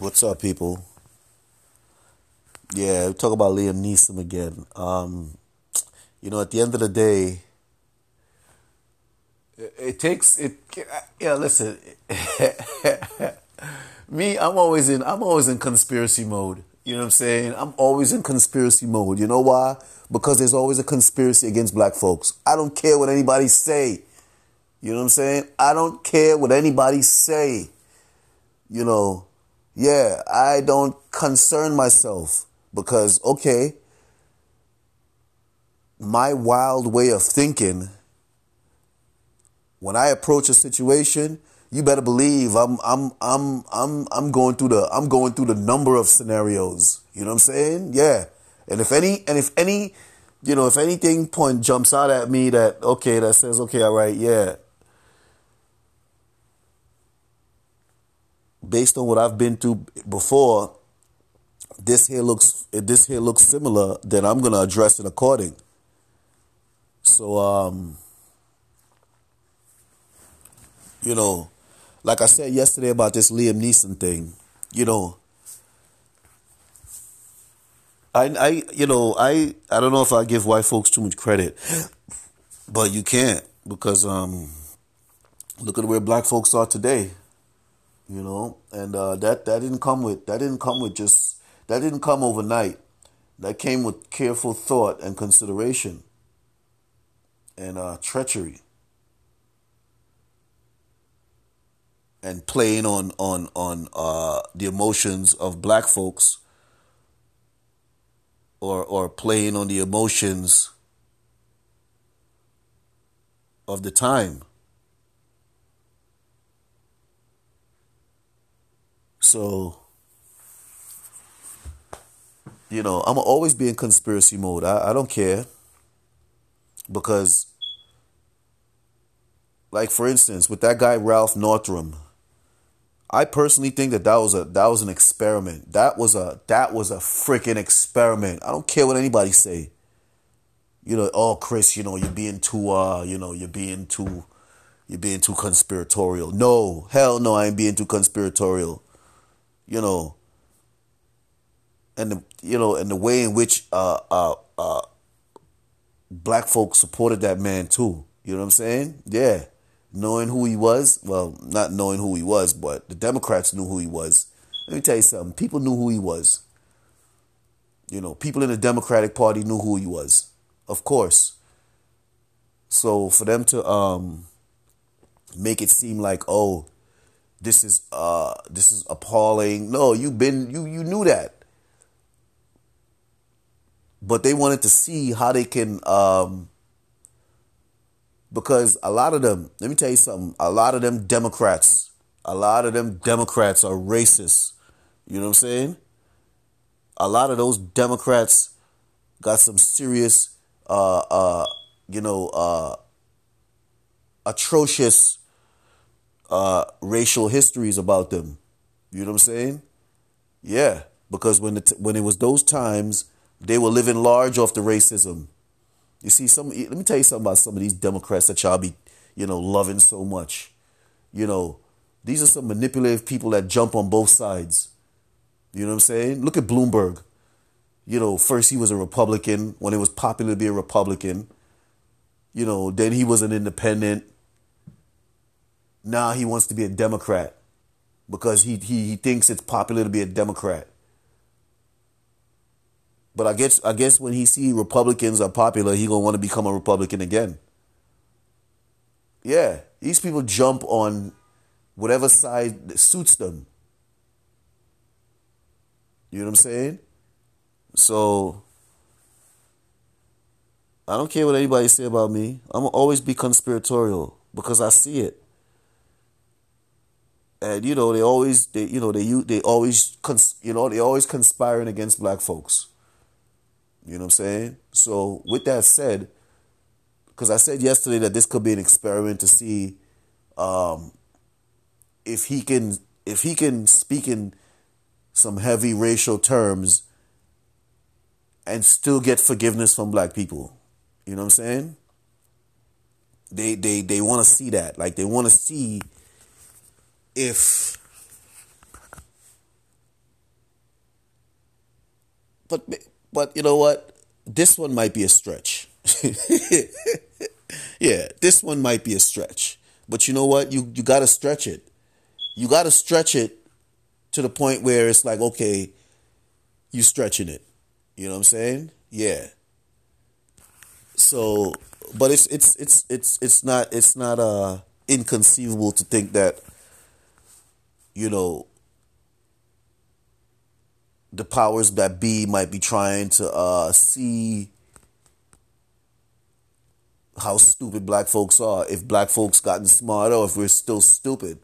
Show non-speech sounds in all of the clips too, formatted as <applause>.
What's up, people? Yeah, talk about Liam Neeson again. Um, you know, at the end of the day, it, it takes it. Yeah, listen. <laughs> Me, I'm always in. I'm always in conspiracy mode. You know what I'm saying? I'm always in conspiracy mode. You know why? Because there's always a conspiracy against black folks. I don't care what anybody say. You know what I'm saying? I don't care what anybody say. You know, yeah, I don't concern myself because, okay, my wild way of thinking, when I approach a situation, you better believe I'm I'm I'm I'm I'm going through the I'm going through the number of scenarios. You know what I'm saying? Yeah. And if any and if any you know, if anything point jumps out at me that okay, that says, okay, all right, yeah, based on what I've been through before, this here looks this here looks similar, then I'm gonna address it according. So um you know, like I said yesterday about this Liam Neeson thing, you know, I I you know, I I don't know if I give white folks too much credit, but you can't because um look at where black folks are today you know, and uh, that that didn't come with that didn't come with just that didn't come overnight. That came with careful thought and consideration, and uh, treachery, and playing on on on uh, the emotions of black folks, or or playing on the emotions of the time. So, you know, I'm always be in conspiracy mode. I, I don't care. Because, like for instance, with that guy Ralph Northam, I personally think that that was a that was an experiment. That was a that was a freaking experiment. I don't care what anybody say. You know, oh Chris, you know you're being too uh, you know you're being too, you're being too conspiratorial. No, hell no, I ain't being too conspiratorial you know, and the you know, and the way in which uh, uh, uh, black folks supported that man too. You know what I'm saying? Yeah, knowing who he was. Well, not knowing who he was, but the Democrats knew who he was. Let me tell you something. People knew who he was. You know, people in the Democratic Party knew who he was, of course. So for them to um, make it seem like, oh, this is uh this is appalling. No, you've been you you knew that. But they wanted to see how they can um because a lot of them, let me tell you something, a lot of them Democrats, a lot of them Democrats are racist. You know what I'm saying? A lot of those Democrats got some serious uh uh you know uh atrocious uh, racial histories about them. You know what I'm saying? Yeah, because when it when it was those times, they were living large off the racism. You see, some let me tell you something about some of these Democrats that y'all be, you know, loving so much. You know, these are some manipulative people that jump on both sides. You know what I'm saying? Look at Bloomberg. You know, first he was a Republican when it was popular to be a Republican. You know, then he was an independent now he wants to be a Democrat because he, he, he thinks it's popular to be a Democrat. But I guess I guess when he see Republicans are popular, he gonna want to become a Republican again. Yeah, these people jump on whatever side suits them. You know what I'm saying? So I don't care what anybody say about me. I'm gonna always be conspiratorial because I see it and you know they always they you know they you they always cons, you know they always conspiring against black folks. You know what I'm saying? So with that said, because I said yesterday that this could be an experiment to see um, if he can if he can speak in some heavy racial terms and still get forgiveness from black people. You know what I'm saying? They they they want to see that. Like they want to see if but but you know what? This one might be a stretch. <laughs> yeah, this one might be a stretch. But you know what? You you got to stretch it. You got to stretch it to the point where it's like, okay, you stretching it. You know what I'm saying? Yeah. So, but it's it's it's it's it's not it's not uh inconceivable to think that you know the powers that be might be trying to uh see how stupid black folks are if black folks gotten smarter or if we're still stupid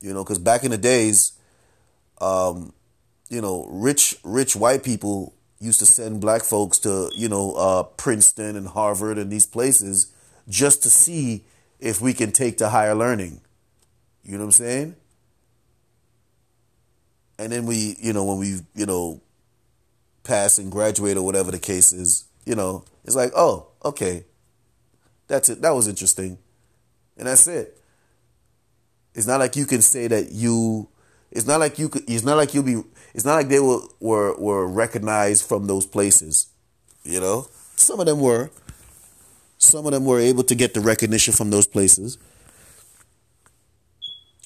you know because back in the days um you know rich rich white people used to send black folks to you know uh, Princeton and Harvard and these places just to see if we can take to higher learning. You know what I'm saying? And then we, you know, when we, you know, pass and graduate or whatever the case is, you know, it's like, oh, okay, that's it. That was interesting, and that's it. It's not like you can say that you. It's not like you could. It's not like you'll be it's not like they were, were, were recognized from those places. You know, some of them were. Some of them were able to get the recognition from those places.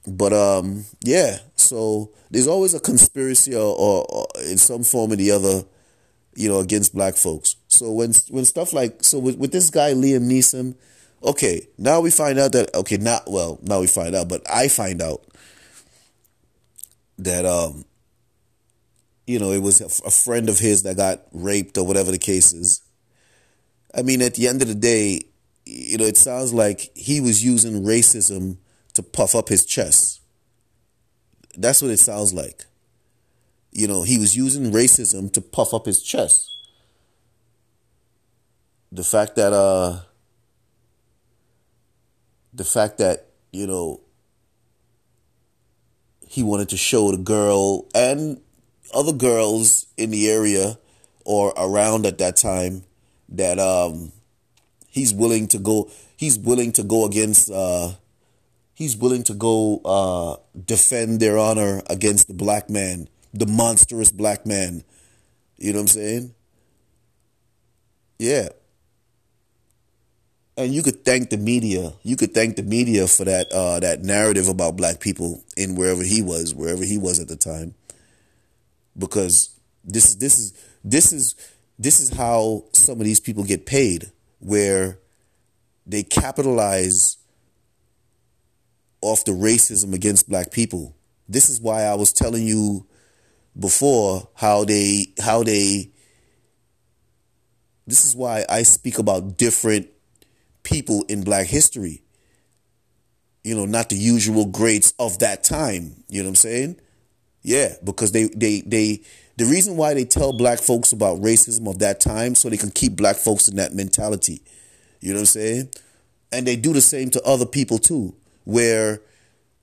But um, yeah. So there's always a conspiracy or, or, or in some form or the other, you know, against black folks. So when when stuff like so with, with this guy Liam Neeson, okay, now we find out that okay, not well, now we find out, but I find out that um you know, it was a friend of his that got raped or whatever the case is. I mean, at the end of the day, you know, it sounds like he was using racism to puff up his chest. That's what it sounds like. You know, he was using racism to puff up his chest. The fact that, uh, the fact that, you know, he wanted to show the girl and other girls in the area or around at that time that um, he's willing to go he's willing to go against uh, he's willing to go uh, defend their honor against the black man the monstrous black man. You know what i'm saying? Yeah. And you could thank the media. You could thank the media for that uh, that narrative about black people in wherever he was wherever he was at the time. Because this this is this is this is how some of these people get paid where they capitalize off the racism against black people. This is why I was telling you before how they how they this is why I speak about different people in black history. You know, not the usual greats of that time. You know what I'm saying? Yeah, because they they they the reason why they tell black folks about racism of that time so they can keep black folks in that mentality. You know what I'm saying? And they do the same to other people too, where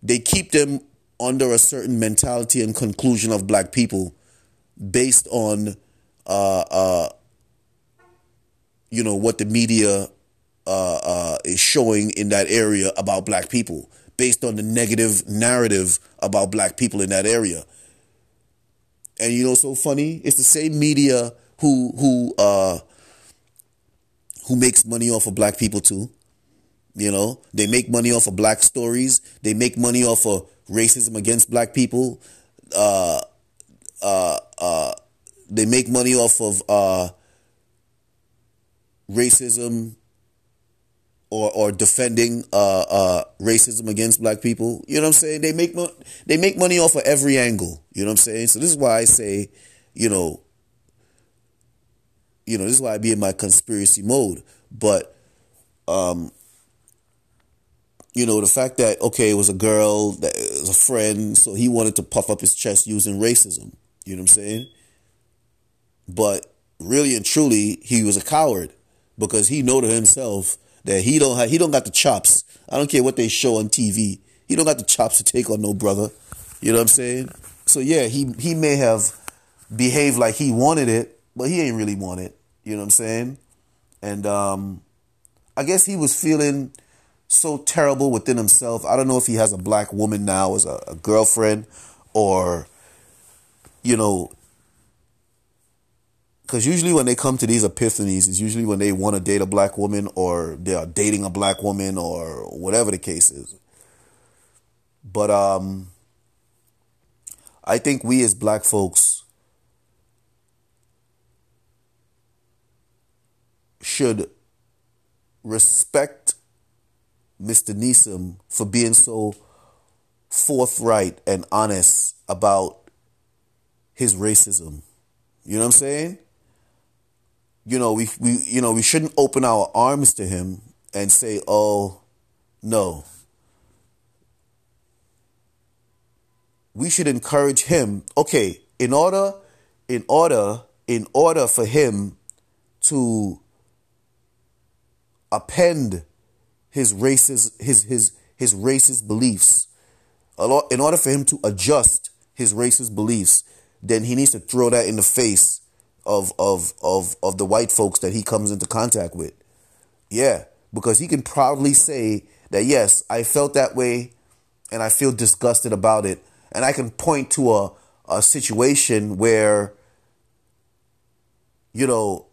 they keep them under a certain mentality and conclusion of black people based on uh uh you know what the media uh, uh, is showing in that area about black people based on the negative narrative about black people in that area. And you know, so funny. It's the same media who who uh, who makes money off of black people too. You know, they make money off of black stories. They make money off of racism against black people. Uh, uh, uh, they make money off of uh, racism or or defending uh, uh, racism against black people. You know what I'm saying? They make mo- they make money off of every angle. You know what I'm saying? So this is why I say, you know, you know, this is why I be in my conspiracy mode. But um, you know, the fact that okay, it was a girl that was a friend, so he wanted to puff up his chest using racism. You know what I'm saying? But really and truly, he was a coward because he know to himself that he don't have, he don't got the chops. I don't care what they show on TV. He don't got the chops to take on no brother. You know what I'm saying? So yeah, he he may have behaved like he wanted it, but he ain't really want it. You know what I'm saying? And um, I guess he was feeling so terrible within himself. I don't know if he has a black woman now as a, a girlfriend or you know because usually when they come to these epiphanies, it's usually when they want to date a black woman or they are dating a black woman or whatever the case is. But um, I think we as black folks should respect Mr. Neeson for being so forthright and honest about his racism. You know what I'm saying? You know, we, we you know, we shouldn't open our arms to him and say, "Oh, no." We should encourage him. Okay, in order in order in order for him to append his racist his his his racist beliefs. In order for him to adjust his racist beliefs then he needs to throw that in the face of of of of the white folks that he comes into contact with. Yeah because he can proudly say that yes i felt that way and i feel disgusted about it. And i can point to a a situation where you know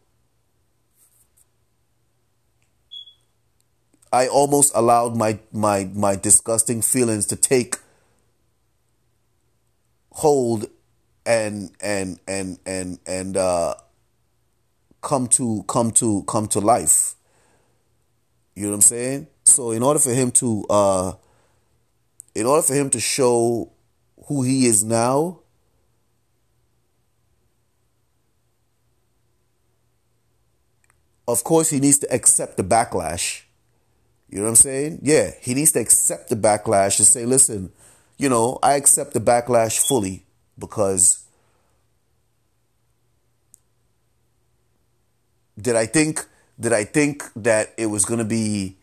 I almost allowed my my my disgusting feelings to take hold and and and and and uh, come to come to come to life. You know what I'm saying? So in order for him to uh, in order for him to show who he is now, of course he needs to accept the backlash you know what I'm saying? Yeah, he needs to accept the backlash and say, listen, you know, I accept the backlash fully because did I think did I think that it was going to be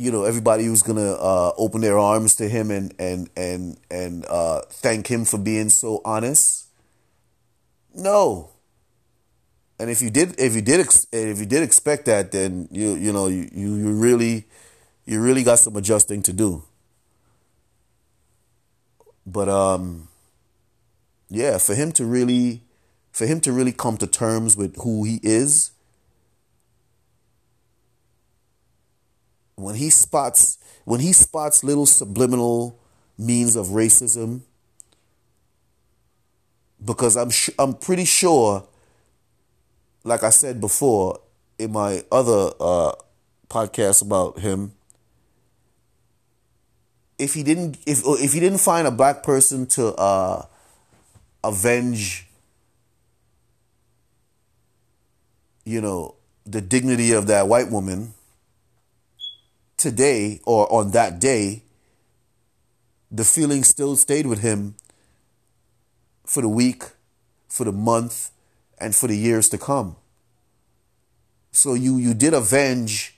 you know everybody was going to uh, open their arms to him and and and and uh, thank him for being so honest? No. And if you did, if you did, if you did expect that, then you you know you you really you really got some adjusting to do. But um, yeah, for him to really, for him to really come to terms with who he is, when he spots when he spots little subliminal means of racism, because I'm sh- I'm pretty sure like I said before in my other uh, podcast about him, if he didn't if if he didn't find a black person to uh, avenge, you know, the dignity of that white woman today or on that day, the feeling still stayed with him for the week, for the month, and for the years to come. So you you did avenge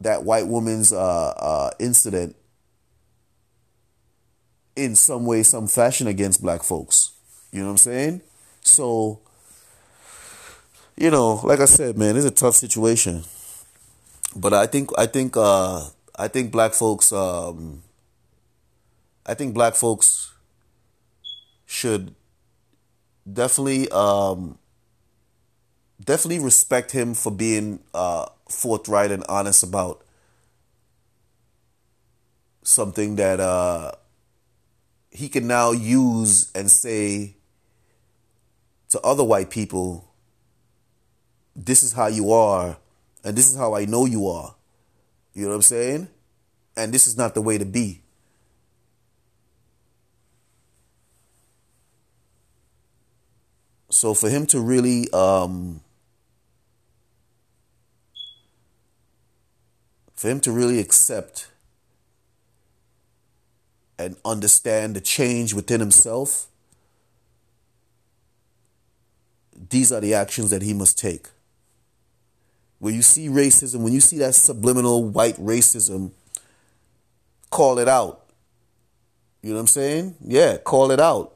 that white woman's uh, uh, incident in some way, some fashion against black folks. You know what I'm saying? So, you know, like I said, man, it's a tough situation. But I think I think uh, I think black folks um, I think black folks should definitely um, definitely respect him for being uh, forthright and honest about something that uh, he can now use and say to other white people, this is how you are, and this is how I know you are. You know what I'm saying? And this is not the way to be. So for him to really um, for him to really accept and understand the change within himself, these are the actions that he must take. When you see racism, when you see that subliminal white racism, call it out. You know what I'm saying? Yeah, call it out.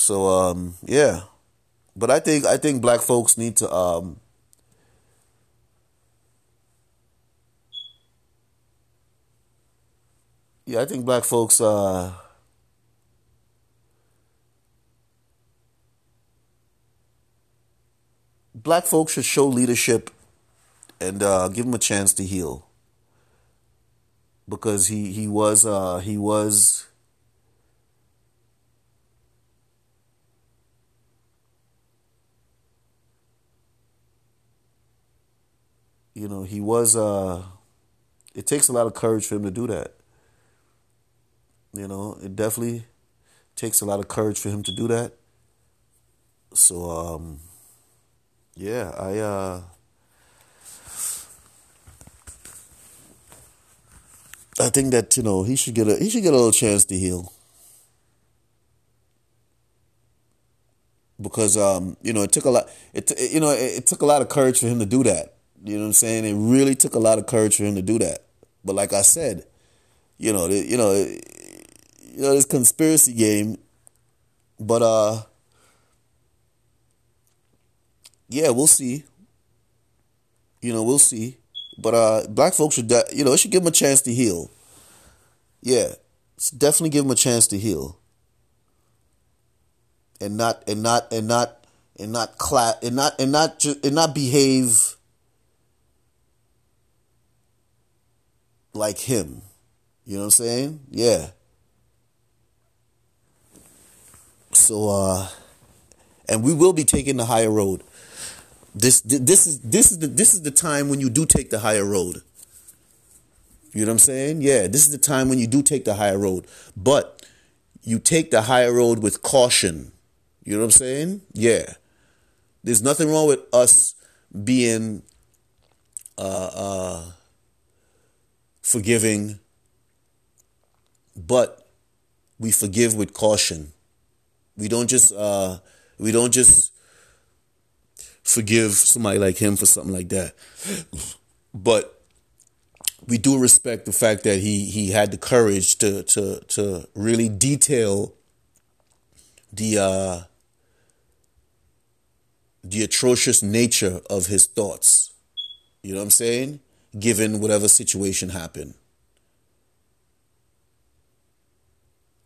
So um, yeah, but I think I think black folks need to um, yeah, I think black folks uh, black folks should show leadership and uh, give him a chance to heal. Because he he was uh, he was you know he was uh, it takes a lot of courage for him to do that. You know it definitely takes a lot of courage for him to do that. So um yeah i uh I think that you know he should get a he should get a little chance to heal. Because um you know it took a lot it you know it, it, took a lot of courage for him to do that you know what I'm saying it really took a lot of courage for him to do that but like I said you know the, you know you know this conspiracy game but uh yeah we'll see you know we'll see but uh, black folks should, de- you know, it should give them a chance to heal. Yeah, definitely give them a chance to heal. And not and not and not and not clap and not and not ju- and not behave like him. You know what I'm saying? Yeah. So uh and we will be taking the higher road. This this is this is the this is the time when you do take the higher road. You know what I'm saying? Yeah, this is the time when you do take the higher road. But you take the higher road with caution. You know what I'm saying? Yeah. There's nothing wrong with us being uh, uh, forgiving, but we forgive with caution. We don't just uh, we don't just forgive somebody like him for something like that. <sighs> But we do respect the fact that he he had the courage to to to really detail the uh the atrocious nature of his thoughts. You know what I'm saying? Given whatever situation happened.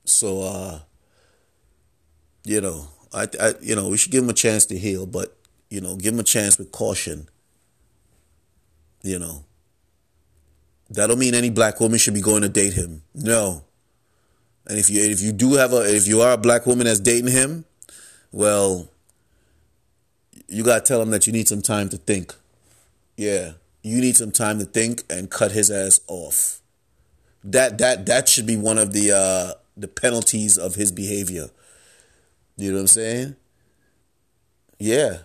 So uh you know, I, I you know, we should give him a chance to heal, but you know, give him a chance with caution. You know. That don't mean any black woman should be going to date him. No. And if you if you do have a if you are a black woman that's dating him, well, you gotta tell him that you need some time to think. Yeah. You need some time to think and cut his ass off. That that that should be one of the uh the penalties of his behavior. You know what I'm saying? Yeah.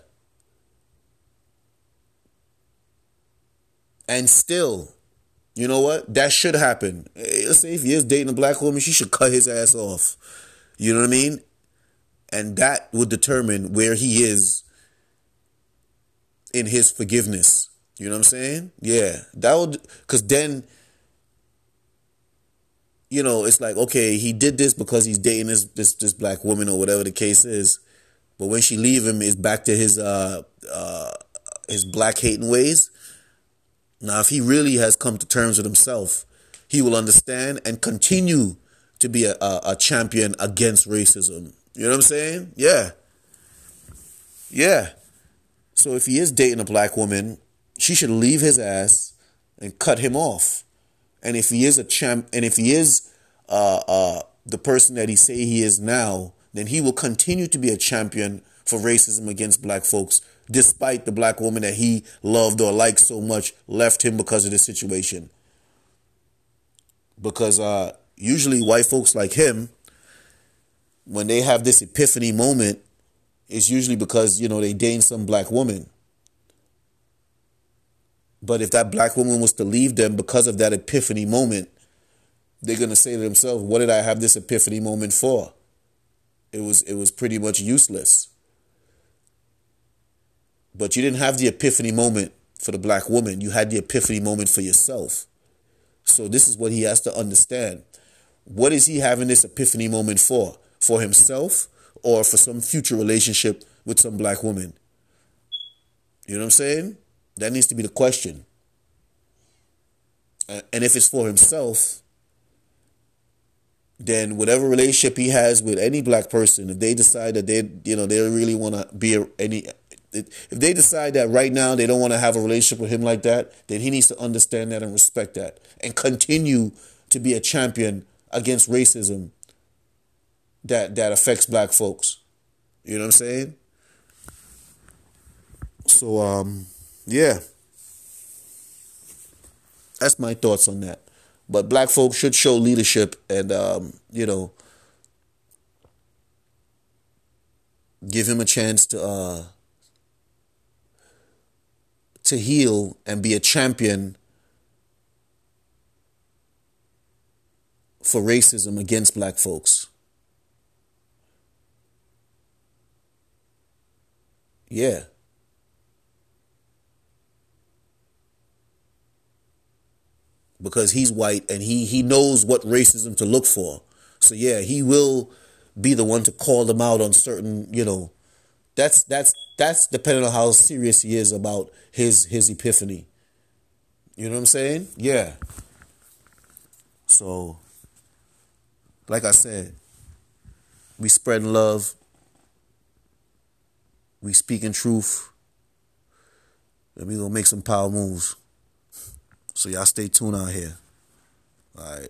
And still, you know what? That should happen. Let's say if he is dating a black woman, she should cut his ass off. You know what I mean? And that would determine where he is in his forgiveness. You know what I'm saying? Yeah. That would, because then, you know, it's like, okay, he did this because he's dating this, this, this black woman or whatever the case is. But when she leave him, it's back to his, uh, uh, his black hating ways now, if he really has come to terms with himself, he will understand and continue to be a, a, a champion against racism. You know what I'm saying? Yeah. Yeah. So if he is dating a black woman, she should leave his ass and cut him off. And if he is a champ, and if he is uh, uh, the person that he say he is now, then he will continue to be a champion for racism against black folks despite the black woman that he loved or liked so much left him because of this situation. Because uh, usually white folks like him, when they have this epiphany moment, it's usually because, you know, they dating some black woman. But if that black woman was to leave them because of that epiphany moment, they're gonna say to themselves, "What did I have this epiphany moment for?" It was it was pretty much useless. But you didn't have the epiphany moment for the black woman. You had the epiphany moment for yourself. So this is what he has to understand. What is he having this epiphany moment for? For himself or for some future relationship with some black woman? You know what I'm saying? That needs to be the question. And if it's for himself, then whatever relationship he has with any black person, if they decide that they, you know, they really want to be any, if they decide that right now they don't want to have a relationship with him like that, then he needs to understand that and respect that and continue to be a champion against racism that that affects black folks. You know what I'm saying? So um yeah. That's my thoughts on that. But black folks should show leadership and um, you know give him a chance to uh to heal and be a champion for racism against black folks. Yeah. Because he's white and he he knows what racism to look for. So yeah, he will be the one to call them out on certain, you know, that's that's that's depending on how serious he is about his his epiphany. You know what I'm saying? Yeah. So like I said, we spreading love. We speaking truth. And we gonna make some power moves. So y'all stay tuned out here. All right.